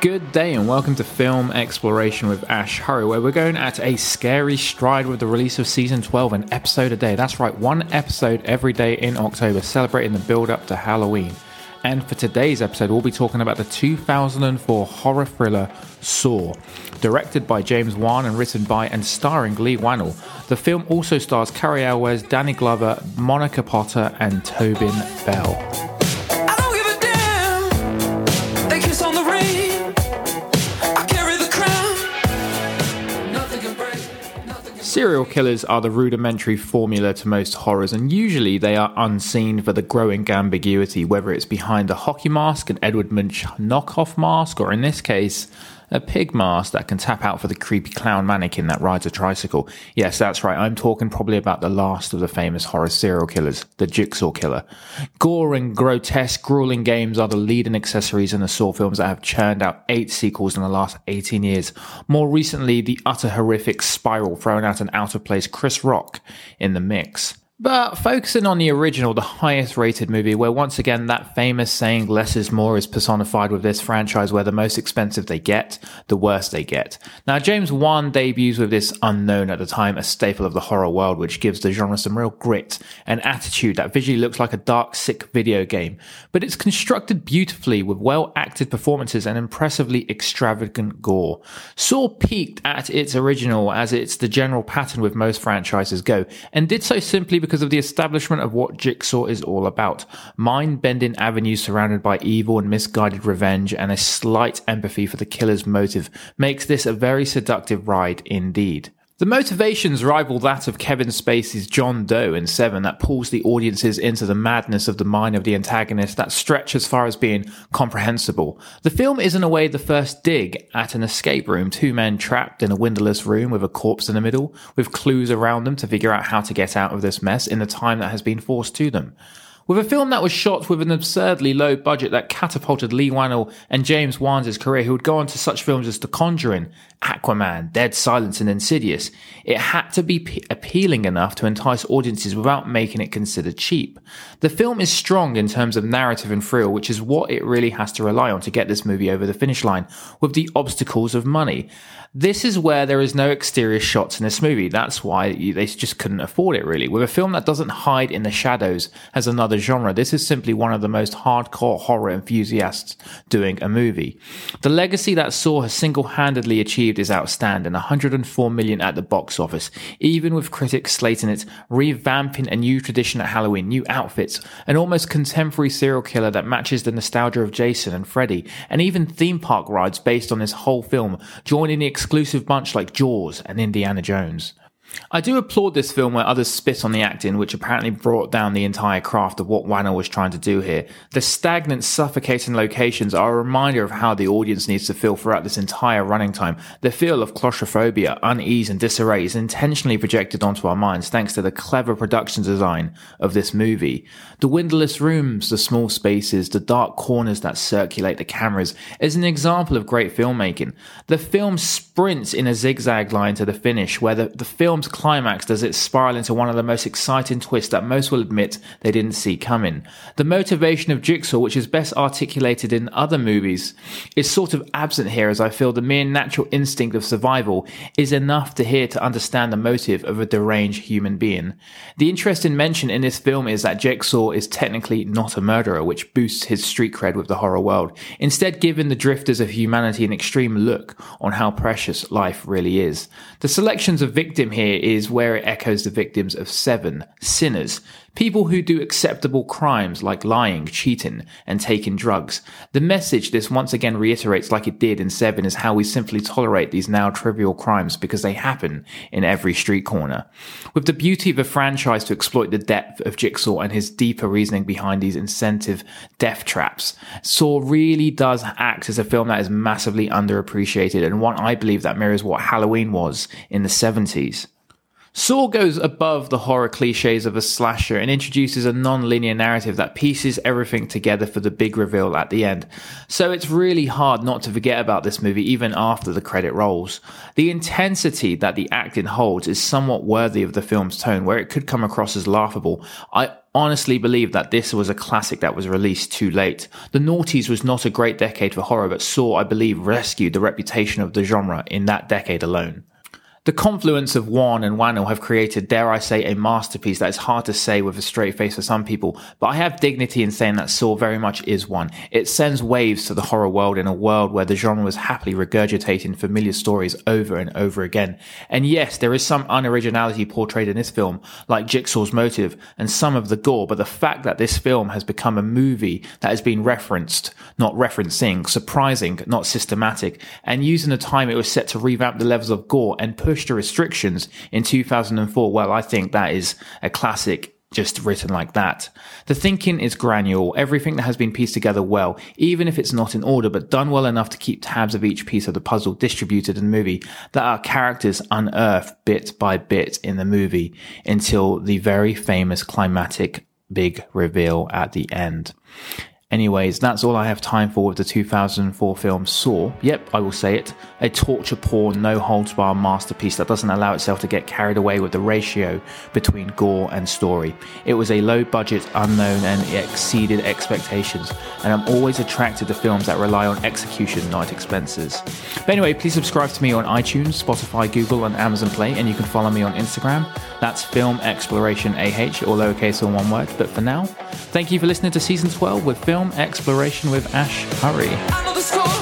Good day and welcome to Film Exploration with Ash Hurry, where we're going at a scary stride with the release of season 12, an episode a day. That's right, one episode every day in October, celebrating the build up to Halloween. And for today's episode, we'll be talking about the 2004 horror thriller Saw. Directed by James Wan and written by and starring Leigh Whannell. The film also stars Cary Elwes, Danny Glover, Monica Potter, and Tobin Bell. Serial killers are the rudimentary formula to most horrors, and usually they are unseen for the growing ambiguity, whether it's behind a hockey mask, an Edward Munch knockoff mask, or in this case, a pig mask that can tap out for the creepy clown mannequin that rides a tricycle. Yes, that's right. I'm talking probably about the last of the famous horror serial killers, the Jigsaw Killer. Gore and grotesque, grueling games are the leading accessories in the Saw films that have churned out eight sequels in the last 18 years. More recently, the utter horrific Spiral thrown out an out of place Chris Rock in the mix. But focusing on the original, the highest rated movie, where once again that famous saying less is more is personified with this franchise, where the most expensive they get, the worse they get. Now, James Wan debuts with this unknown at the time, a staple of the horror world, which gives the genre some real grit and attitude that visually looks like a dark, sick video game. But it's constructed beautifully with well acted performances and impressively extravagant gore. Saw peaked at its original, as it's the general pattern with most franchises go, and did so simply because of the establishment of what Jigsaw is all about. Mind bending avenues surrounded by evil and misguided revenge and a slight empathy for the killer's motive makes this a very seductive ride indeed. The motivations rival that of Kevin Spacey's John Doe in Seven that pulls the audiences into the madness of the mind of the antagonist that stretch as far as being comprehensible. The film is in a way the first dig at an escape room, two men trapped in a windowless room with a corpse in the middle, with clues around them to figure out how to get out of this mess in the time that has been forced to them. With a film that was shot with an absurdly low budget that catapulted Leigh Whannell and James Wan's career, who would go on to such films as The Conjuring, Aquaman, Dead Silence, and Insidious, it had to be p- appealing enough to entice audiences without making it considered cheap. The film is strong in terms of narrative and thrill, which is what it really has to rely on to get this movie over the finish line, with the obstacles of money. This is where there is no exterior shots in this movie. That's why they just couldn't afford it, really. With a film that doesn't hide in the shadows as another genre, this is simply one of the most hardcore horror enthusiasts doing a movie. The legacy that Saw has single handedly achieved is outstanding 104 million at the box office, even with critics slating it, revamping a new tradition at Halloween, new outfits, an almost contemporary serial killer that matches the nostalgia of Jason and Freddy, and even theme park rides based on this whole film, joining the exclusive bunch like Jaws and Indiana Jones. I do applaud this film where others spit on the acting, which apparently brought down the entire craft of what Whannell was trying to do here. The stagnant, suffocating locations are a reminder of how the audience needs to feel throughout this entire running time. The feel of claustrophobia, unease, and disarray is intentionally projected onto our minds thanks to the clever production design of this movie. The windowless rooms, the small spaces, the dark corners that circulate the cameras is an example of great filmmaking. The film sprints in a zigzag line to the finish, where the, the film film's climax does it spiral into one of the most exciting twists that most will admit they didn't see coming. The motivation of Jigsaw, which is best articulated in other movies, is sort of absent here as I feel the mere natural instinct of survival is enough to here to understand the motive of a deranged human being. The interesting mention in this film is that Jigsaw is technically not a murderer, which boosts his street cred with the horror world, instead giving the drifters of humanity an extreme look on how precious life really is. The selections of victim here here is where it echoes the victims of Seven, sinners, people who do acceptable crimes like lying, cheating, and taking drugs. The message this once again reiterates, like it did in Seven, is how we simply tolerate these now trivial crimes because they happen in every street corner. With the beauty of a franchise to exploit the depth of Jigsaw and his deeper reasoning behind these incentive death traps, Saw really does act as a film that is massively underappreciated and one I believe that mirrors what Halloween was in the 70s. Saw goes above the horror cliches of a slasher and introduces a non-linear narrative that pieces everything together for the big reveal at the end. So it's really hard not to forget about this movie even after the credit rolls. The intensity that the acting holds is somewhat worthy of the film's tone where it could come across as laughable. I honestly believe that this was a classic that was released too late. The noughties was not a great decade for horror, but Saw, I believe, rescued the reputation of the genre in that decade alone. The confluence of Wan and Whannell have created, dare I say, a masterpiece that is hard to say with a straight face for some people, but I have dignity in saying that Saw very much is one. It sends waves to the horror world in a world where the genre was happily regurgitating familiar stories over and over again. And yes, there is some unoriginality portrayed in this film, like Jigsaw's motive and some of the gore, but the fact that this film has become a movie that has been referenced, not referencing, surprising, not systematic, and using the time it was set to revamp the levels of gore and push pushed the restrictions in 2004, well, I think that is a classic just written like that. The thinking is granular, everything that has been pieced together well, even if it's not in order, but done well enough to keep tabs of each piece of the puzzle distributed in the movie, that our characters unearth bit by bit in the movie until the very famous climatic big reveal at the end. Anyways, that's all I have time for with the 2004 film Saw. Yep, I will say it. A torture porn, no holds bar masterpiece that doesn't allow itself to get carried away with the ratio between gore and story. It was a low budget, unknown, and exceeded expectations. And I'm always attracted to films that rely on execution, not expenses. But anyway, please subscribe to me on iTunes, Spotify, Google, and Amazon Play, and you can follow me on Instagram. That's Film Exploration AH, or lowercase or one word. But for now, thank you for listening to season 12 with Film Exploration with Ash Hurry.